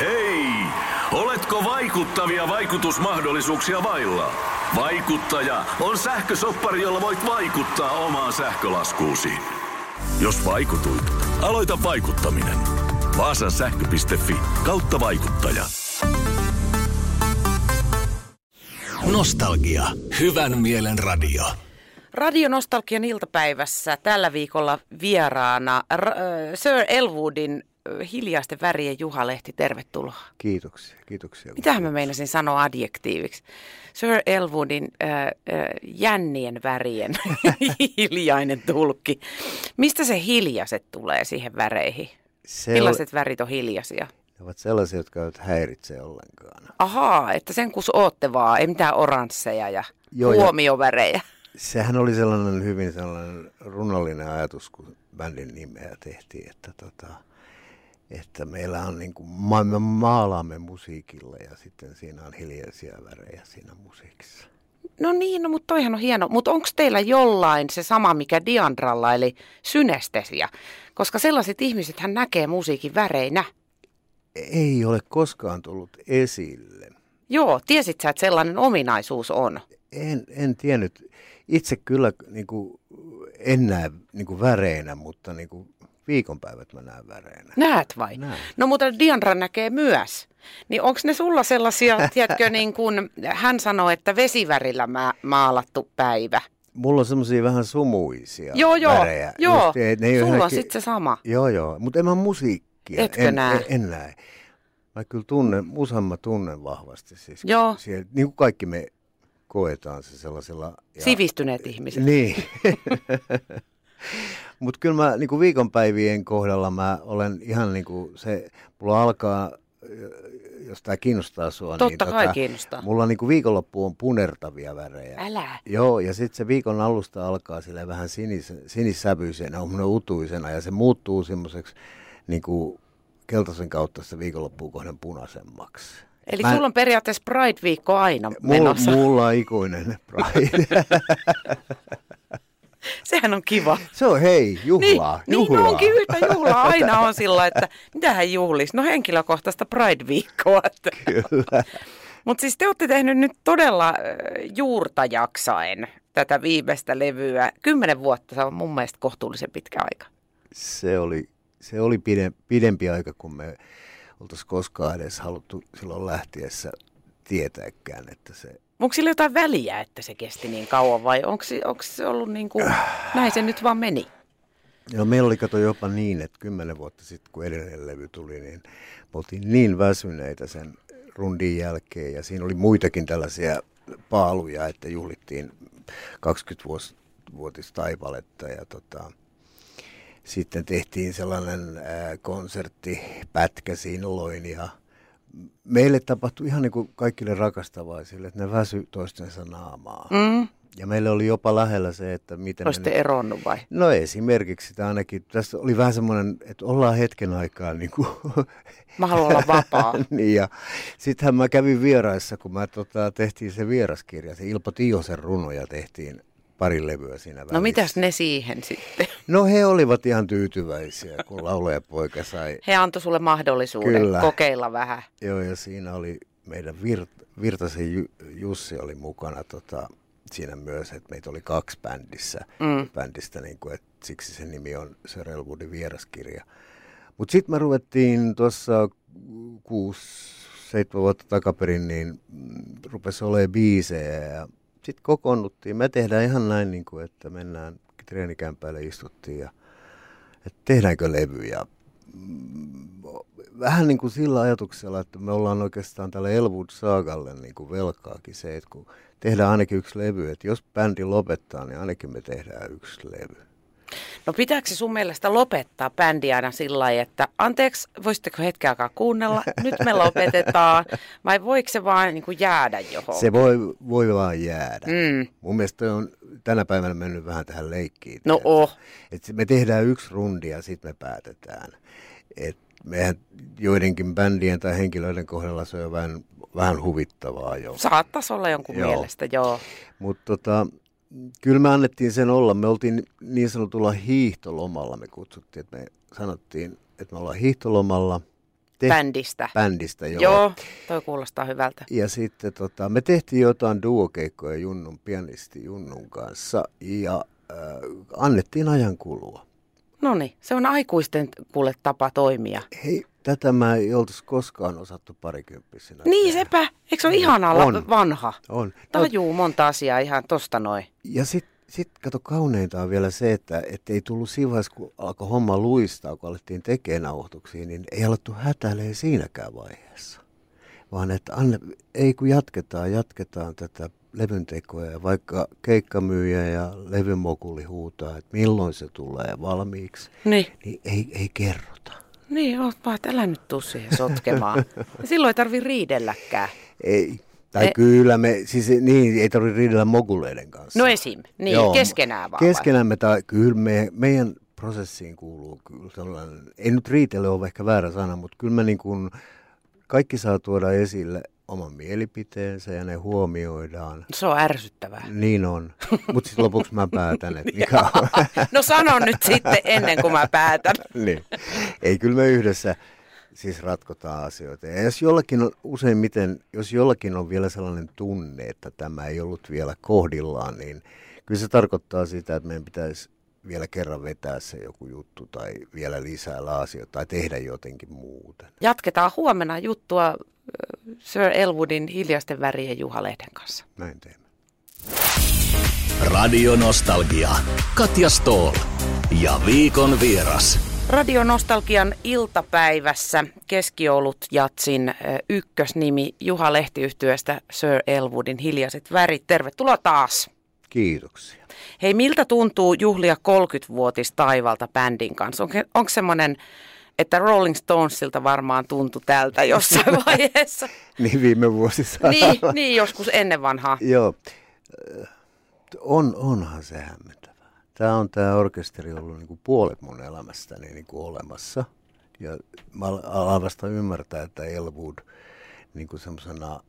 Hei! Oletko vaikuttavia vaikutusmahdollisuuksia vailla? Vaikuttaja on sähkösoppari, jolla voit vaikuttaa omaan sähkölaskuusi. Jos vaikutuit, aloita vaikuttaminen. Vaasan sähkö.fi kautta vaikuttaja. Nostalgia. Hyvän mielen radio. Radio Nostalgian iltapäivässä tällä viikolla vieraana äh, Sir Elwoodin hiljaisten värien Juha Lehti, tervetuloa. Kiitoksia, kiitoksia. Mitähän mä meinasin sanoa adjektiiviksi? Sir Elwoodin äh, äh, jännien värien hiljainen tulkki. Mistä se hiljaiset tulee siihen väreihin? Se Millaiset värit on hiljaisia? Ne ovat sellaisia, jotka eivät häiritse ollenkaan. Ahaa, että sen kun ootte vaan, ei mitään oransseja ja Joo, ja- huomiovärejä. Sehän oli sellainen hyvin sellainen runollinen ajatus, kun bändin nimeä tehtiin, että, tota, että meillä on niin kuin, ma- me maalaamme musiikilla ja sitten siinä on hiljaisia värejä siinä musiikissa. No niin, no, mutta toihan on hieno. Mutta onko teillä jollain se sama, mikä Diandralla, eli synestesia? Koska sellaiset ihmiset hän näkee musiikin väreinä. Ei ole koskaan tullut esille. Joo, tiesit sä, että sellainen ominaisuus on? En, en tiennyt. Itse kyllä niin kuin, en näe niin kuin väreinä, mutta niin kuin, viikonpäivät mä näen väreinä. Näet vai? Näen. No mutta Diandra näkee myös. Niin onko ne sulla sellaisia, tiedätkö, niin kuin hän sanoi, että vesivärillä mä, maalattu päivä? Mulla on semmoisia vähän sumuisia Joo, joo, värejä. joo. Just, ei- ne ei ole Sulla on sitten se sama. Joo, joo. Mutta en mä musiikkia. Etkö en, näe? En, en näe. Mä kyllä tunnen, musan mä tunnen vahvasti. Siis Joo. Siellä, niin kuin kaikki me koetaan se sellaisella... Ja, Sivistyneet ihmiset. Niin. Mutta kyllä mä niin kuin viikonpäivien kohdalla mä olen ihan niin kuin se, mulla alkaa, jos tämä kiinnostaa sua, niin Totta kai kiinnostaa. mulla niin kuin viikonloppu on punertavia värejä. Älä. Joo, ja sitten se viikon alusta alkaa sille vähän sinis, sinissävyisenä, on utuisena, ja se muuttuu semmoiseksi niin kuin keltaisen kautta se viikonloppuun kohden punaisemmaksi. Eli Mä- sulla on periaatteessa Pride-viikko aina Mulla, menossa. mulla on ikuinen pride. Sehän on kiva. se on hei, juhlaa, niin, juhlaa. niin onkin yhtä juhlaa. Aina on sillä, että mitä hän juhlisi. No henkilökohtaista Pride-viikkoa. Kyllä. Mutta siis te olette tehnyt nyt todella juurta jaksaen tätä viimeistä levyä. Kymmenen vuotta, se on mun mielestä kohtuullisen pitkä aika. Se oli, se oli pide, pidempi aika, kun me oltaisiin koskaan edes haluttu silloin lähtiessä tietääkään, että se... Onko sillä jotain väliä, että se kesti niin kauan vai onko se, ollut niin kuin, näin se nyt vaan meni? No meillä oli kato jopa niin, että kymmenen vuotta sitten, kun edellinen levy tuli, niin me oltiin niin väsyneitä sen rundin jälkeen. Ja siinä oli muitakin tällaisia paaluja, että juhlittiin 20-vuotistaipaletta ja tota, sitten tehtiin sellainen ää, konserttipätkä silloin ja meille tapahtui ihan niin kuin kaikille rakastavaisille, että ne väsy toistensa naamaa. Mm. Ja meille oli jopa lähellä se, että miten Olisitte nyt- eronnut vai? No esimerkiksi sitä ainakin, tässä oli vähän semmoinen, että ollaan hetken aikaa niin kuin, Mä haluan olla vapaa. niin ja sittenhän mä kävin vieraissa, kun mä tota, tehtiin se vieraskirja, se Ilpo Tiosen runoja tehtiin pari levyä siinä välissä. No mitäs ne siihen sitten? No he olivat ihan tyytyväisiä, kun laulaja poika sai. He antoi sulle mahdollisuuden Kyllä. kokeilla vähän. Joo, ja siinä oli meidän Virt- Virtasen Ju- Jussi oli mukana tota, siinä myös, että meitä oli kaksi bändissä, Mm. bändistä, niin kuin, että siksi se nimi on Sir Elwoodin vieraskirja. Mutta sitten me ruvettiin tuossa kuusi, seitsemän vuotta takaperin, niin rupesi olemaan biisejä ja sitten kokoonnuttiin. Me tehdään ihan näin, niin kuin, että mennään treenikämpäille istuttiin ja että tehdäänkö levy ja mm, vähän niin kuin sillä ajatuksella, että me ollaan oikeastaan tälle Elwood Saagalle niin kuin velkaakin se, että kun tehdään ainakin yksi levy, että jos bändi lopettaa, niin ainakin me tehdään yksi levy. No pitääkö se sun mielestä lopettaa bändi aina sillä lailla, että anteeksi, voisitteko hetken aikaa kuunnella, nyt me lopetetaan, vai voiko se vaan niin kuin jäädä johon? Se voi, voi vaan jäädä. Mm. Mun mielestä on tänä päivänä mennyt vähän tähän leikkiin. No tiedätkö? oh. Et me tehdään yksi rundi ja sitten me päätetään. Et mehän joidenkin bändien tai henkilöiden kohdalla se on vähän, vähän huvittavaa jo. Saattaisi olla jonkun Joo. mielestä, joo. Mutta tota, kyllä me annettiin sen olla. Me oltiin niin sanotulla hiihtolomalla, me kutsuttiin, että me sanottiin, että me ollaan hiihtolomalla, Te- bändistä. bändistä, joo. Joo, toi kuulostaa hyvältä. Ja sitten tota, me tehtiin jotain duokeikkoja Junnun, pianisti Junnun kanssa ja äh, annettiin ajan kulua. No niin, se on aikuisten kuule tapa toimia. Hei, tätä mä ei oltaisi koskaan osattu parikymppisenä. Niin tehdä. sepä, eikö se ole ihanaa la- On. vanha? On. No, Tajuu monta asiaa ihan tosta noin. ja sitten sit, kato kauneinta on vielä se, että et ei tullut siinä vaiheessa, kun alkoi homma luistaa, kun alettiin tekemään nauhoituksia, niin ei alettu hätäilee siinäkään vaiheessa. Vaan että anne, ei kun jatketaan, jatketaan tätä levyntekoa ja vaikka keikkamyyjä ja levymokuli huutaa, että milloin se tulee valmiiksi, Niin, niin ei, ei kerrota. niin oot vaan, että älä nyt tuu siihen sotkemaan. Silloin ei tarvi riidelläkään. Ei. Tai E- kyllä me, siis niin, ei tarvitse riidellä moguleiden kanssa. No esim. Niin, Joo, keskenään vaan. Keskenämme, tai kyllä me, meidän prosessiin kuuluu kyllä sellainen, ei nyt riitele ole ehkä väärä sana, mutta kyllä me niin kuin, kaikki saa tuoda esille oman mielipiteensä ja ne huomioidaan. Se on ärsyttävää. Niin on, mutta sitten lopuksi mä päätän, että mikä on. No sano nyt sitten ennen kuin mä päätän. niin. Ei, kyllä me yhdessä siis ratkotaan asioita. Ja jos jollakin on useimmiten, jos jollakin on vielä sellainen tunne, että tämä ei ollut vielä kohdillaan, niin kyllä se tarkoittaa sitä, että meidän pitäisi vielä kerran vetää se joku juttu tai vielä lisää laasioita tai tehdä jotenkin muuten. Jatketaan huomenna juttua Sir Elwoodin hiljaisten värien Juha Lehden kanssa. Näin teemme. Radio Nostalgia. Katja Stoll. Ja viikon vieras. Radio Nostalgian iltapäivässä keskiolut jatsin ykkösnimi Juha Lehti yhtyeestä Sir Elwoodin hiljaiset värit. Tervetuloa taas. Kiitoksia. Hei, miltä tuntuu juhlia 30-vuotis taivalta bändin kanssa? Onko, onko semmoinen, että Rolling Stonesilta varmaan tuntui tältä jossain vaiheessa? Niin viime vuosisadalla. niin, niin, joskus ennen vanhaa. Joo, on, onhan se. Tämä on tämä orkesteri ollut niin kuin puolet mun elämästäni niin kuin olemassa. Ja mä al- alan vasta ymmärtää, että Elwood niin kuin semmoisena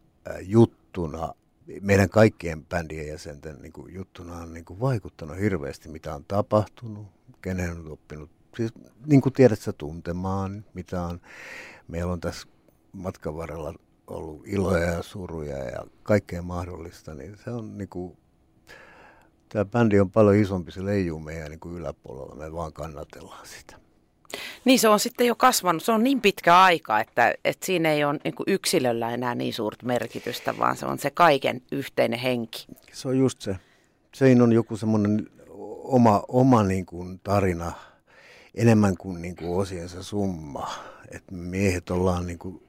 juttuna, meidän kaikkien bändien jäsenten niin kuin juttuna on niin kuin vaikuttanut hirveästi, mitä on tapahtunut, kenen on oppinut, siis niin kuin tiedät sä tuntemaan, mitä on. Meillä on tässä matkan varrella ollut iloja ja suruja ja kaikkea mahdollista, niin se on niin kuin, tämä bändi on paljon isompi, se leijuu meidän niin kuin yläpuolella, me vaan kannatellaan sitä. Niin se on sitten jo kasvanut. Se on niin pitkä aika, että, että siinä ei ole niin kuin yksilöllä enää niin suurta merkitystä, vaan se on se kaiken yhteinen henki. Se on just se. Siinä on joku semmoinen oma, oma niin kuin tarina, enemmän kuin, niin kuin osiensa summa. Me miehet ollaan niin kuin,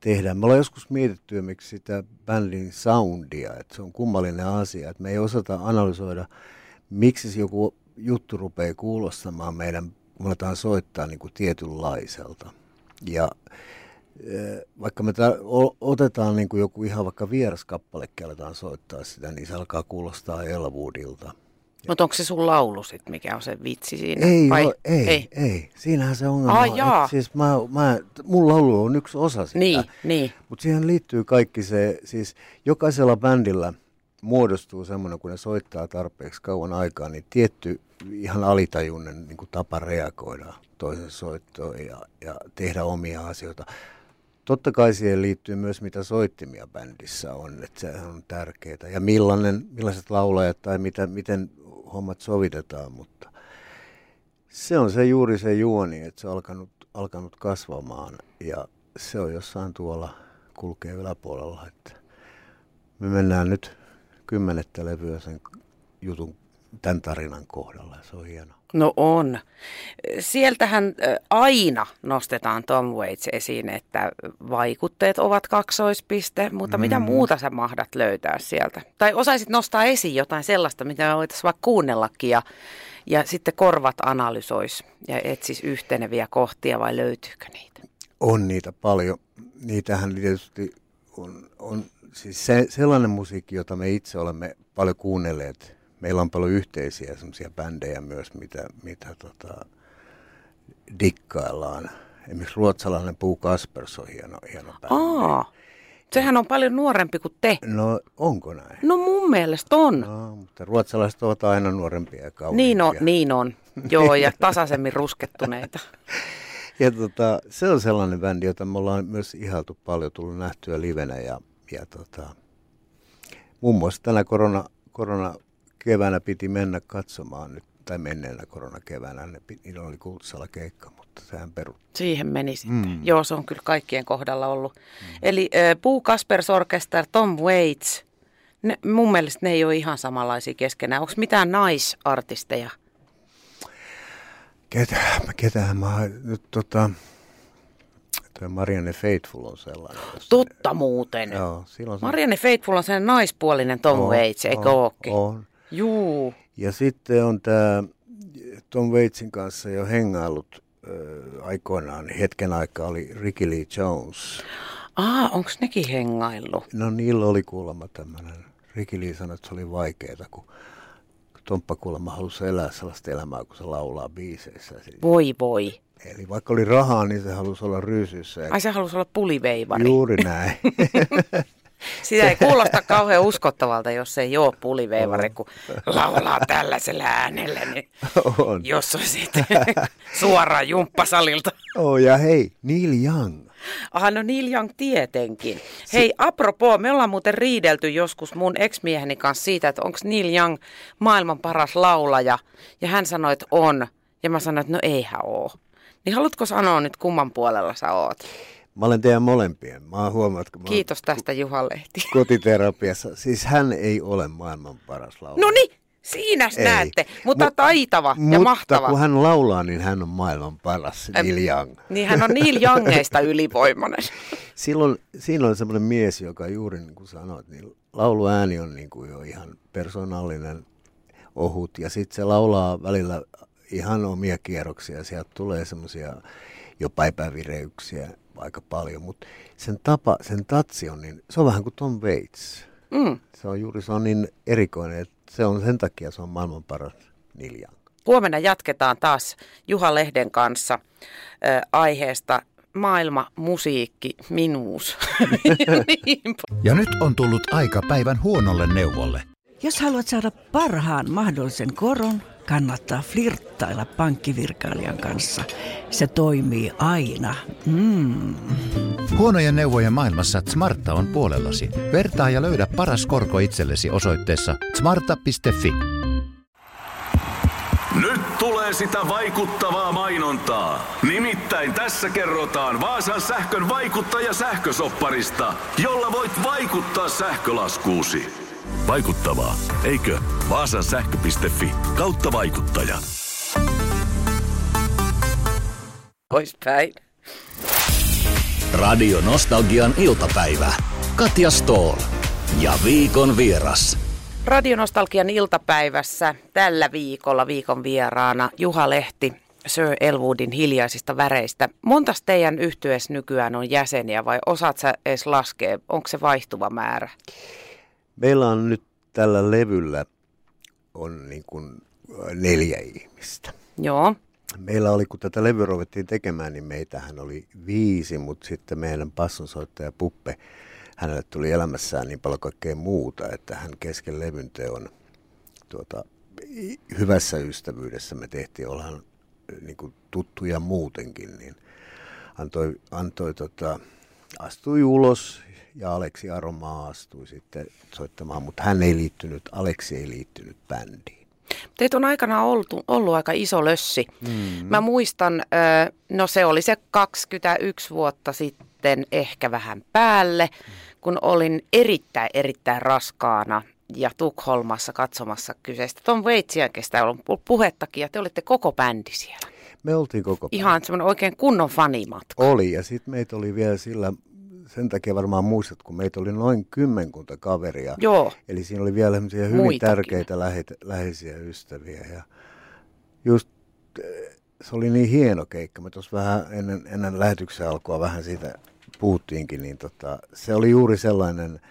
tehdään. Me ollaan joskus mietitty miksi sitä bändin soundia, että se on kummallinen asia, että me ei osata analysoida, miksi se joku juttu rupeaa kuulostamaan meidän, kun aletaan soittaa niin kuin tietynlaiselta. Ja eh, vaikka me otetaan niin kuin joku ihan vaikka vieras kappalekin aletaan soittaa sitä, niin se alkaa kuulostaa Elwoodilta. Mutta onko se sun laulu sitten, mikä on se vitsi siinä? Ei, Vai? Vai? ei, ei, ei. Siinähän se ongelma Ai on. Siis mä, mä, mun laulu on yksi osa sitä. Niin, niin. Mutta siihen liittyy kaikki se, siis jokaisella bändillä muodostuu semmoinen, kun ne soittaa tarpeeksi kauan aikaa, niin tietty ihan alitajunnen niin kuin tapa reagoida toisen soittoon ja, ja tehdä omia asioita. Totta kai siihen liittyy myös, mitä soittimia bändissä on, että se on tärkeää. Ja millainen, millaiset laulajat tai mitä, miten hommat sovitetaan, mutta se on se juuri se juoni, että se on alkanut, alkanut kasvamaan ja se on jossain tuolla kulkee yläpuolella, että me mennään nyt kymmenettä levyä sen jutun, tämän tarinan kohdalla ja se on hienoa. No on. Sieltähän aina nostetaan Tom Waits esiin, että vaikutteet ovat kaksoispiste, mutta mm. mitä muuta sä mahdat löytää sieltä? Tai osaisit nostaa esiin jotain sellaista, mitä me voitaisiin vaikka kuunnellakin ja, ja sitten korvat analysois ja etsis yhteneviä kohtia vai löytyykö niitä? On niitä paljon. Niitähän tietysti on, on siis se, sellainen musiikki, jota me itse olemme paljon kuunnelleet. Meillä on paljon yhteisiä semmoisia bändejä myös, mitä, mitä tota, dikkaillaan. Esimerkiksi ruotsalainen Puu Kaspers on hieno, hieno bändi. Aa, sehän on paljon nuorempi kuin te. No onko näin? No mun mielestä on. No, mutta ruotsalaiset ovat aina nuorempia ja kauniimpia. Niin on, niin on. Joo, ja tasaisemmin ruskettuneita. Ja tota, se on sellainen bändi, jota me ollaan myös ihaltu paljon, tullut nähtyä livenä ja, ja tota, muun muassa tänä korona, korona keväänä piti mennä katsomaan nyt, tai menneenä koronakeväänä, ne, niillä oli Kultsalla keikka, mutta sehän peru. Siihen meni sitten. Mm. Joo, se on kyllä kaikkien kohdalla ollut. Mm. Eli äh, Puu Kaspers Orchestra, Tom Waits, ne, mun mielestä ne ei ole ihan samanlaisia keskenään. Onko mitään naisartisteja? Ketä, ketähän mä nyt tota, Tuo Marianne Faithful on sellainen. Totta muuten. Joo, silloin se... Marianne Faithful on sellainen naispuolinen Tom on, Waits, eikö on, ookin? On. Juu. Ja sitten on tämä Tom Waitsin kanssa jo hengaillut äh, aikoinaan, hetken aikaa oli Ricky Lee Jones. Ah, onko nekin hengaillut? No niillä oli kuulemma tämmöinen. Ricky Lee sanoi, että se oli vaikeaa, kun Tomppa kuulemma halusi elää sellaista elämää, kun se laulaa biiseissä. Voi voi. Eli vaikka oli rahaa, niin se halusi olla ryysyssä. Ai se halusi olla puliveivari. Juuri näin. Sitä ei kuulosta kauhean uskottavalta, jos se ei ole puliveivari, kun laulaa tällaisella äänellä, niin on. jos on sitten suoraan jumppasalilta. Oh, ja hei, Neil Young. Aha, no Neil Young tietenkin. Hei, apropos, me ollaan muuten riidelty joskus mun ex-mieheni kanssa siitä, että onko Neil Young maailman paras laulaja. Ja hän sanoi, että on. Ja mä sanoin, että no eihän oo. Niin haluatko sanoa nyt kumman puolella sä oot? Mä olen teidän molempien. Mä oon huomannut, kun mä Kiitos tästä Juha Lehti. Kotiterapiassa. Siis hän ei ole maailman paras laulaja. No niin, siinä ei. näette. Mutta M- taitava mutta ja mahtava. Mutta kun hän laulaa, niin hän on maailman paras, Neil Young. Niin hän on Neil Youngeista ylivoimainen. Silloin, siinä on semmoinen mies, joka juuri niin kuin sanoit, niin lauluääni on niin kuin jo ihan persoonallinen, ohut. Ja sitten se laulaa välillä ihan omia kierroksia. Sieltä tulee semmoisia jopa epävireyksiä aika paljon, mutta sen tapa, sen tatsi on niin, se on vähän kuin Tom Waits. Mm. Se on juuri, se on niin erikoinen, että se on sen takia se on maailman paras Niljan. Huomenna jatketaan taas Juha Lehden kanssa äh, aiheesta maailma, musiikki, minuus. ja nyt on tullut aika päivän huonolle neuvolle. Jos haluat saada parhaan mahdollisen koron, kannattaa flirttailla pankkivirkailijan kanssa. Se toimii aina. Mm. Huonojen neuvojen maailmassa Smarta on puolellasi. Vertaa ja löydä paras korko itsellesi osoitteessa smarta.fi. Nyt tulee sitä vaikuttavaa mainontaa. Nimittäin tässä kerrotaan Vaasan sähkön vaikuttaja sähkösopparista, jolla voit vaikuttaa sähkölaskuusi. Vaikuttavaa, eikö? Vaasan sähkö.fi kautta vaikuttaja. Poispäin. Radio Nostalgian iltapäivä. Katja Stoll ja viikon vieras. Radionostalgian iltapäivässä tällä viikolla viikon vieraana Juha Lehti Sir Elwoodin hiljaisista väreistä. Montas teidän yhtyessä nykyään on jäseniä vai osaat sä edes laskea? Onko se vaihtuva määrä? Meillä on nyt tällä levyllä on niin kuin neljä ihmistä. Joo. Meillä oli, kun tätä levyä ruvettiin tekemään, niin meitähän oli viisi, mutta sitten meidän passonsoittaja Puppe, hänelle tuli elämässään niin paljon kaikkea muuta, että hän kesken levyn teon tuota, hyvässä ystävyydessä me tehtiin, ollaan niin kuin tuttuja muutenkin, niin antoi, antoi tota, astui ulos ja Aleksi Aromaa astui sitten soittamaan, mutta hän ei liittynyt, Aleksi ei liittynyt bändiin. Teitä on aikana ollut, ollut aika iso lössi. Mm-hmm. Mä muistan, no se oli se 21 vuotta sitten, ehkä vähän päälle, kun olin erittäin, erittäin raskaana ja Tukholmassa katsomassa kyseistä Tom Waitsia, kestä on puhettakin, ja te olitte koko bändi siellä. Me oltiin koko bändi. Ihan semmoinen oikein kunnon fanimatka. Oli, ja sitten meitä oli vielä sillä sen takia varmaan muistat, kun meitä oli noin kymmenkunta kaveria. Joo. Eli siinä oli vielä hyvin Muitakin. tärkeitä lähe, läheisiä ystäviä. Ja just eh, se oli niin hieno keikka. Me tuossa vähän ennen, ennen lähetyksen alkua vähän siitä puhuttiinkin, niin tota, se oli juuri sellainen –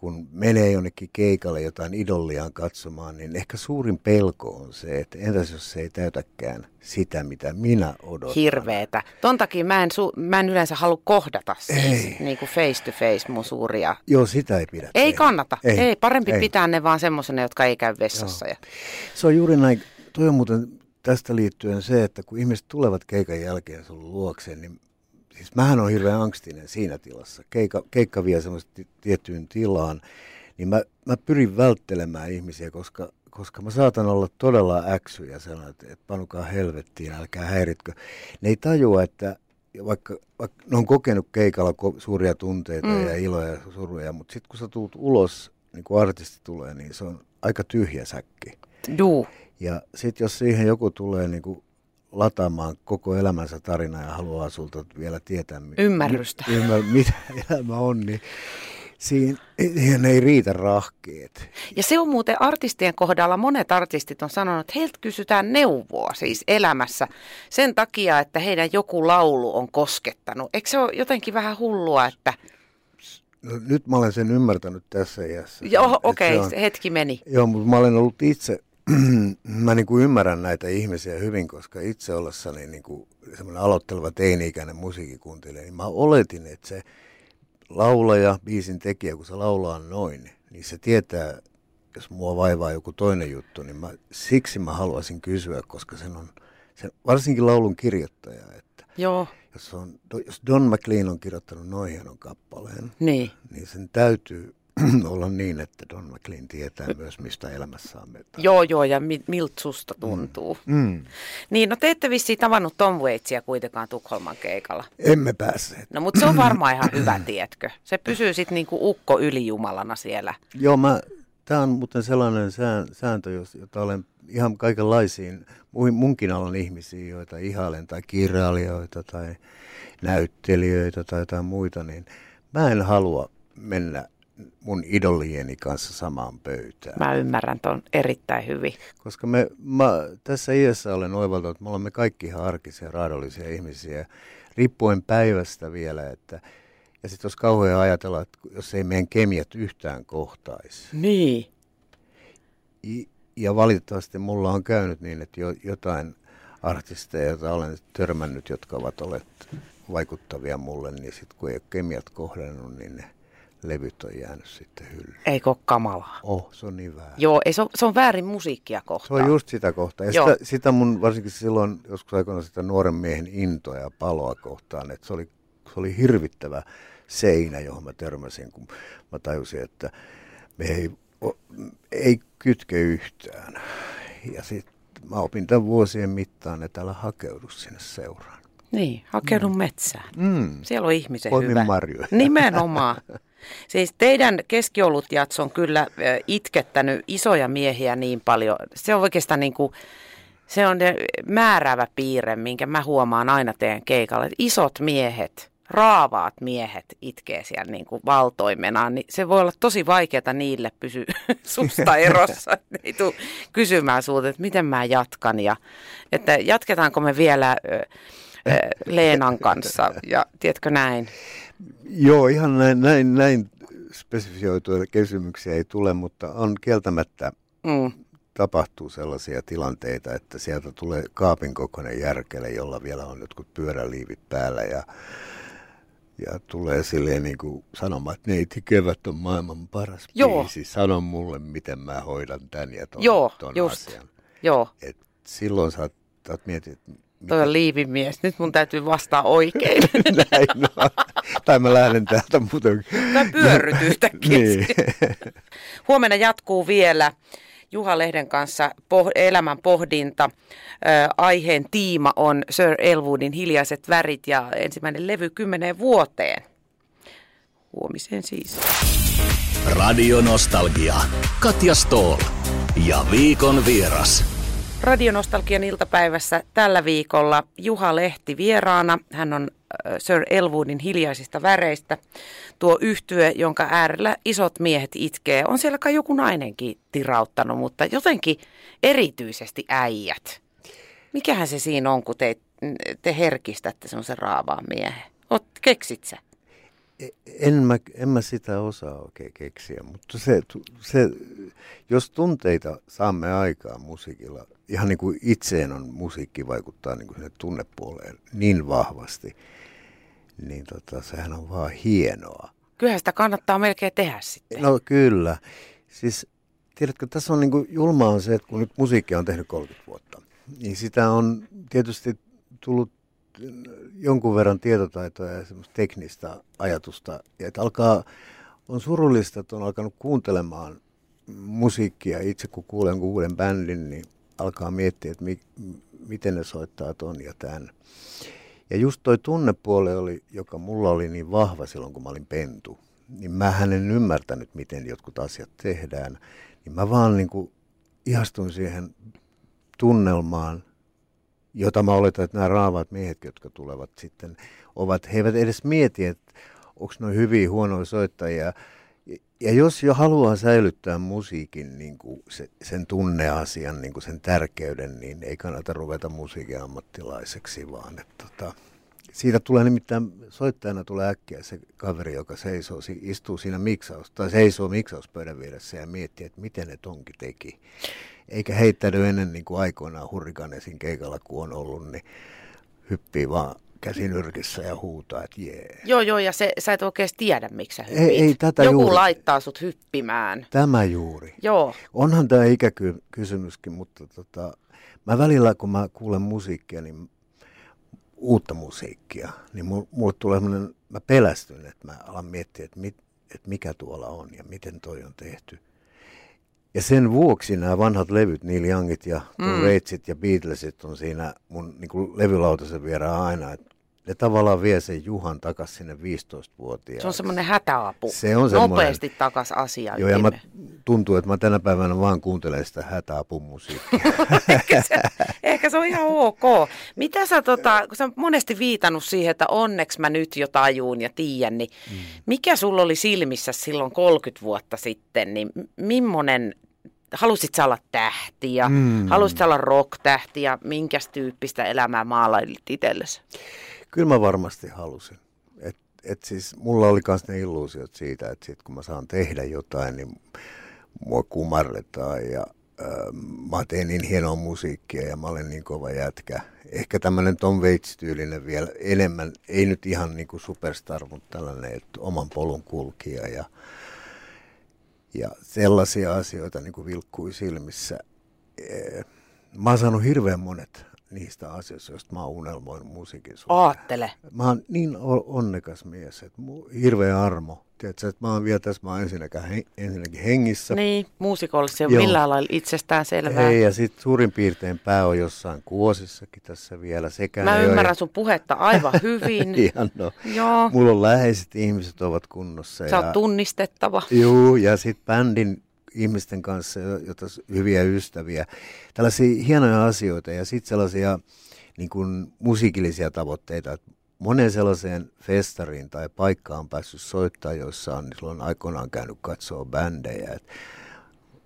kun menee jonnekin keikalle jotain idolliaan katsomaan, niin ehkä suurin pelko on se, että entäs jos se ei täytäkään sitä, mitä minä odotan. Hirveetä. Ton takia mä en, su- mä en yleensä halua kohdata siis niin kuin face to face mun suuria. Joo, sitä ei pidä Ei tehdä. kannata. Ei, ei parempi ei. pitää ne vaan semmoisena, jotka ei käy vessassa. Ja... Se on juuri näin. Toi on muuten tästä liittyen se, että kun ihmiset tulevat keikan jälkeen sun luokseen, niin siis mähän on hirveän angstinen siinä tilassa. Keikka, keikka vie semmoista tiettyyn tilaan, niin mä, mä pyrin välttelemään ihmisiä, koska, koska mä saatan olla todella äksy ja sanoa, että, että panukaa helvettiin, älkää häiritkö. Ne ei tajua, että vaikka, vaikka ne on kokenut keikalla ko- suuria tunteita mm. ja iloja ja suruja, mutta sitten kun sä tulet ulos, niin kuin artisti tulee, niin se on aika tyhjä säkki. Juu. Ja sitten jos siihen joku tulee niin kuin lataamaan koko elämänsä tarina ja haluaa sulta vielä tietää, Ymmärrystä. Mi- ymmär, mitä elämä on, niin siihen ei riitä rahkeet. Ja se on muuten artistien kohdalla, monet artistit on sanonut, että heiltä kysytään neuvoa siis elämässä sen takia, että heidän joku laulu on koskettanut. Eikö se ole jotenkin vähän hullua, että... No, nyt mä olen sen ymmärtänyt tässä iässä. Joo, okei, okay, se hetki meni. Joo, mutta mä olen ollut itse mä niin kuin ymmärrän näitä ihmisiä hyvin, koska itse ollessani niin kuin semmoinen aloitteleva teini-ikäinen musiikkikuuntelija, niin mä oletin, että se laulaja, biisin tekijä, kun se laulaa noin, niin se tietää, jos mua vaivaa joku toinen juttu, niin mä, siksi mä haluaisin kysyä, koska sen on, sen, varsinkin laulun kirjoittaja, että Joo. Jos, on, jos Don McLean on kirjoittanut noin hienon kappaleen, niin. niin sen täytyy olla niin, että Don McLean tietää myös, mistä elämässä on meitä. Joo, joo, ja mi- miltä susta tuntuu. Mm. Mm. Niin, no te ette vissiin tavannut Tom Waitsia kuitenkaan Tukholman keikalla. Emme päässeet. No, mutta se on varmaan ihan hyvä, tietkö? Se pysyy sitten niinku ukko ylijumalana siellä. Joo, mä, tämä on muuten sellainen sääntö, jota olen ihan kaikenlaisiin munkin alan ihmisiin, joita ihailen, tai kirjailijoita, tai näyttelijöitä, tai jotain muita, niin mä en halua mennä mun idolieni kanssa samaan pöytään. Mä ymmärrän ton erittäin hyvin. Koska me, mä, tässä iässä olen oivaltanut, että me olemme kaikki ihan arkisia, raadollisia ihmisiä, riippuen päivästä vielä, että ja sitten olisi kauhean ajatella, että jos ei meidän kemiat yhtään kohtaisi. Niin. Ja valitettavasti mulla on käynyt niin, että jo, jotain artisteja, joita olen törmännyt, jotka ovat olleet vaikuttavia mulle, niin sitten kun ei ole kemiat kohdannut, niin ne levyt on jäänyt sitten hyllyyn. Eikö ole kamalaa? Oh, se on niin väärin. Joo, ei, se, on, se on väärin musiikkia kohtaan. Se on just sitä kohtaa. Ja sitä, sitä mun varsinkin silloin joskus aikoina sitä nuoren miehen intoa ja paloa kohtaan, että se oli, se oli hirvittävä seinä, johon mä törmäsin, kun mä tajusin, että me ei, ei kytke yhtään. Ja sitten mä opin tämän vuosien mittaan, että älä hakeudu sinne seuraan. Niin, hakeudun mm. metsään. Mm. Siellä on ihmisen Poimin hyvä. marjoja. Nimenomaan. Siis teidän keskiolutjats on kyllä itkettänyt isoja miehiä niin paljon. Se on oikeastaan niin kuin, se on määräävä piirre, minkä mä huomaan aina teidän keikalla. Isot miehet, raavaat miehet itkee siellä niin kuin valtoimenaan, niin se voi olla tosi vaikeaa niille pysyä susta erossa. ei tule kysymään sulta, että miten mä jatkan ja että jatketaanko me vielä Leenan kanssa ja tiedätkö näin? Joo, ihan näin, näin, näin spesifioituja kysymyksiä ei tule, mutta on kieltämättä mm. tapahtuu sellaisia tilanteita, että sieltä tulee kaapin kokoinen järkele, jolla vielä on jotkut pyöräliivit päällä ja ja tulee silleen niin kuin sanomaan, että neiti kevät on maailman paras Joo. biisi. Sano mulle, miten mä hoidan tämän ja ton, Joo, ton just. asian. Joo. Et silloin sä oot mietit, että Toi on liivimies. Nyt mun täytyy vastaa oikein. Näin, no. Tai mä lähden täältä muuten. Tai pyörryt yhtäkkiä. niin. Huomenna jatkuu vielä Juha Lehden kanssa poh- elämän pohdinta. Ö, aiheen tiima on Sir Elwoodin hiljaiset värit ja ensimmäinen levy kymmeneen vuoteen. Huomiseen siis. Radio Nostalgia. Katja Stoll. Ja viikon vieras. Radionostalgian iltapäivässä tällä viikolla Juha Lehti vieraana. Hän on Sir Elwoodin hiljaisista väreistä. Tuo yhtye, jonka äärellä isot miehet itkee. On siellä kai joku nainenkin tirauttanut, mutta jotenkin erityisesti äijät. Mikähän se siinä on, kun te, te herkistätte semmoisen raavaan miehen? Oot, keksit sä? E, en mä, en mä sitä osaa oikein keksiä, mutta se, se, jos tunteita saamme aikaa musiikilla, ihan niin kuin itseen on musiikki vaikuttaa niin kuin sinne tunnepuoleen niin vahvasti, niin tota, sehän on vaan hienoa. Kyllä sitä kannattaa melkein tehdä sitten. No kyllä. Siis tiedätkö, tässä on niin kuin julmaa on se, että kun nyt musiikkia on tehnyt 30 vuotta, niin sitä on tietysti tullut jonkun verran tietotaitoa ja semmoista teknistä ajatusta. Ja että alkaa, on surullista, että on alkanut kuuntelemaan musiikkia. Itse kun kuulen uuden bändin, niin alkaa miettiä, että mi, miten ne soittaa ton ja tämän. Ja just toi tunnepuoli oli, joka mulla oli niin vahva silloin, kun mä olin pentu. Niin mä en ymmärtänyt, miten jotkut asiat tehdään. Niin mä vaan niin kuin ihastuin siihen tunnelmaan, jota mä oletan, että nämä raavat miehet, jotka tulevat sitten, ovat, he eivät edes mieti, että onko ne hyviä, huonoja soittajia. Ja jos jo haluaa säilyttää musiikin niin kuin se, sen tunneasian, niin kuin sen tärkeyden, niin ei kannata ruveta musiikin ammattilaiseksi, vaan että tota, siitä tulee nimittäin, soittajana tulee äkkiä se kaveri, joka seisoo, istuu siinä miksaus, tai seisoo miksauspöydän vieressä ja miettii, että miten ne tonki teki. Eikä heittänyt ennen niin kuin aikoinaan hurrikanesin keikalla, kun on ollut, niin hyppii vaan käsinyrkissä ja huutaa, että jee. Joo, joo, ja se, sä et oikein tiedä, miksi sä hyppit. Ei, ei tätä Joku juuri. laittaa sut hyppimään. Tämä juuri. Joo. Onhan tämä ikäkysymyskin, mutta tota, mä välillä, kun mä kuulen musiikkia, niin uutta musiikkia, niin mulle tulee sellainen, mä pelästyn, että mä alan miettiä, että, mit, että mikä tuolla on ja miten toi on tehty. Ja sen vuoksi nämä vanhat levyt, Neil Youngit ja mm. Raitsit ja Beatlesit on siinä mun niin kuin levylautasen vieraan aina. Että ne tavallaan vie sen Juhan takas sinne 15-vuotiaaksi. Se on semmoinen hätäapu. Se on semmoinen... Nopeasti takas asia. Joo, ja mä, tuntuu, että mä tänä päivänä vaan kuuntelen sitä hätäapumusiikkia. ehkä, se, ehkä se on ihan ok. Mitä sä, tota, kun sä monesti viitannut siihen, että onneksi mä nyt jo tajuun ja tiedän, niin mm. mikä sulla oli silmissä silloin 30 vuotta sitten, niin millainen halusit sä olla tähti ja mm. halusit sä olla rock-tähti ja minkäs tyyppistä elämää maalailit itsellesi? Kyllä mä varmasti halusin. Et, et siis mulla oli myös ne illuusiot siitä, että sit kun mä saan tehdä jotain, niin mua kumarretaan ja äh, mä teen niin hienoa musiikkia ja mä olen niin kova jätkä. Ehkä tämmöinen Tom Waits-tyylinen vielä enemmän, ei nyt ihan niin kuin superstar, mutta tällainen, että oman polun kulkija ja, ja sellaisia asioita niin kuin vilkkui silmissä. Mä oon saanut hirveän monet niistä asioista, joista mä oon unelmoinut musiikin suhteen. Aattele. Mä oon niin onnekas mies, että hirveä armo. Tiedätkö, että mä oon vielä tässä, mä oon ensinnäkin, ensinnäkin hengissä. Niin, muusikolle se on millään lailla itsestään selvää. Ei, ja sitten suurin piirtein pää on jossain kuosissakin tässä vielä. Sekä mä ymmärrän jo... sun puhetta aivan hyvin. Ihan no. Joo. Mulla on läheiset ihmiset ovat kunnossa. Sä ja... oot tunnistettava. Joo, ja sitten bändin ihmisten kanssa, joita hyviä ystäviä. Tällaisia hienoja asioita ja sitten sellaisia niin kuin musiikillisia tavoitteita. Monen sellaiseen festariin tai paikkaan on päässyt soittaa, joissa on silloin aikoinaan käynyt katsoa bändejä. Et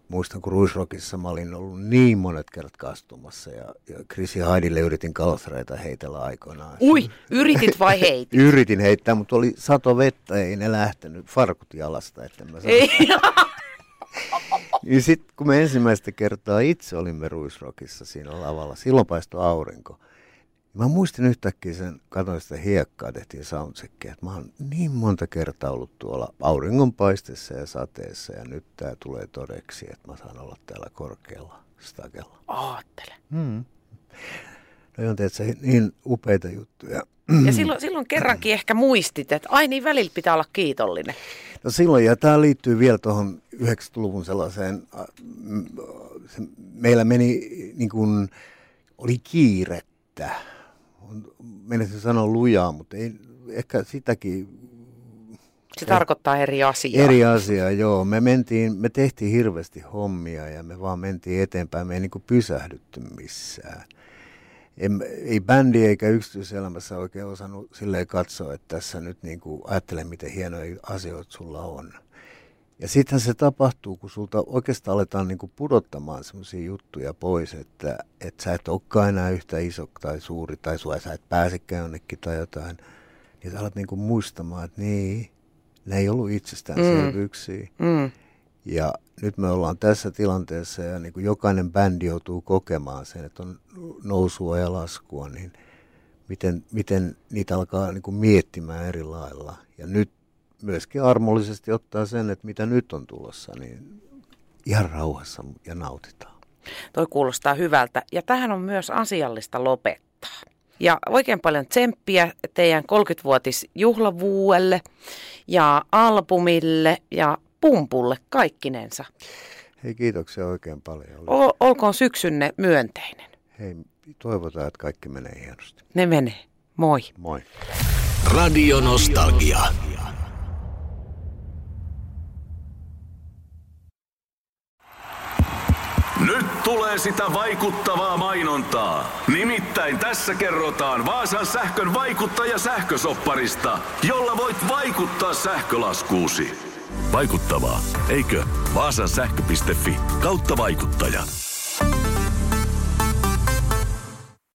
muistan, kun Ruisrockissa mä olin ollut niin monet kerrat kastumassa ja, ja Chrissy Haidille yritin kalsareita heitellä aikoinaan. Ui, yritit vai heitit? yritin heittää, mutta oli sato vettä, ei ne lähtenyt farkut jalasta. Että mä. niin sitten kun me ensimmäistä kertaa itse olimme Ruisrockissa siinä lavalla, silloin paistoi aurinko. Mä muistin yhtäkkiä sen, katsoin sitä hiekkaa, tehtiin soundcheckia, että mä oon niin monta kertaa ollut tuolla auringonpaistessa ja sateessa ja nyt tää tulee todeksi, että mä saan olla täällä korkealla stakella. Aattele. Hmm. No on tietysti niin upeita juttuja. Ja silloin, silloin kerrankin ehkä muistit, että ai niin välillä pitää olla kiitollinen. No silloin, ja tämä liittyy vielä tuohon 90-luvun sellaiseen, se, meillä meni niin kuin, oli kiirettä. Menisin sanoa lujaa, mutta ei, ehkä sitäkin se tarkoittaa eri asiaa. Eri asiaa, joo. Me, mentiin, me tehtiin hirveästi hommia ja me vaan mentiin eteenpäin. Me ei niin kuin pysähdytty missään en, ei bändi eikä yksityiselämässä oikein osannut silleen katsoa, että tässä nyt niin kuin ajattele, miten hienoja asioita sulla on. Ja sittenhän se tapahtuu, kun sulta oikeastaan aletaan niin kuin pudottamaan sellaisia juttuja pois, että, että sä et olekaan enää yhtä iso tai suuri, tai sua sä et pääsekään jonnekin tai jotain. Niin sä alat niin kuin muistamaan, että niin, ne ei ollut itsestäänselvyyksiä. Mm. Mm. Ja nyt me ollaan tässä tilanteessa ja niin kuin jokainen bändi joutuu kokemaan sen, että on nousua ja laskua, niin miten, miten niitä alkaa niin kuin miettimään eri lailla. Ja nyt myöskin armollisesti ottaa sen, että mitä nyt on tulossa, niin ihan rauhassa ja nautitaan. Toi kuulostaa hyvältä ja tähän on myös asiallista lopettaa. Ja oikein paljon tsemppiä teidän 30-vuotisjuhlavuudelle ja albumille ja pumpulle kaikkinensa. Hei, kiitoksia oikein paljon. O- olkoon syksynne myönteinen. Hei, toivotaan, että kaikki menee hienosti. Ne menee. Moi. Moi. Radio Nostalgia. Nyt tulee sitä vaikuttavaa mainontaa. Nimittäin tässä kerrotaan Vaasan sähkön vaikuttaja sähkösopparista, jolla voit vaikuttaa sähkölaskuusi. Vaikuttavaa, eikö? Vaasan sähkö.fi kautta vaikuttaja.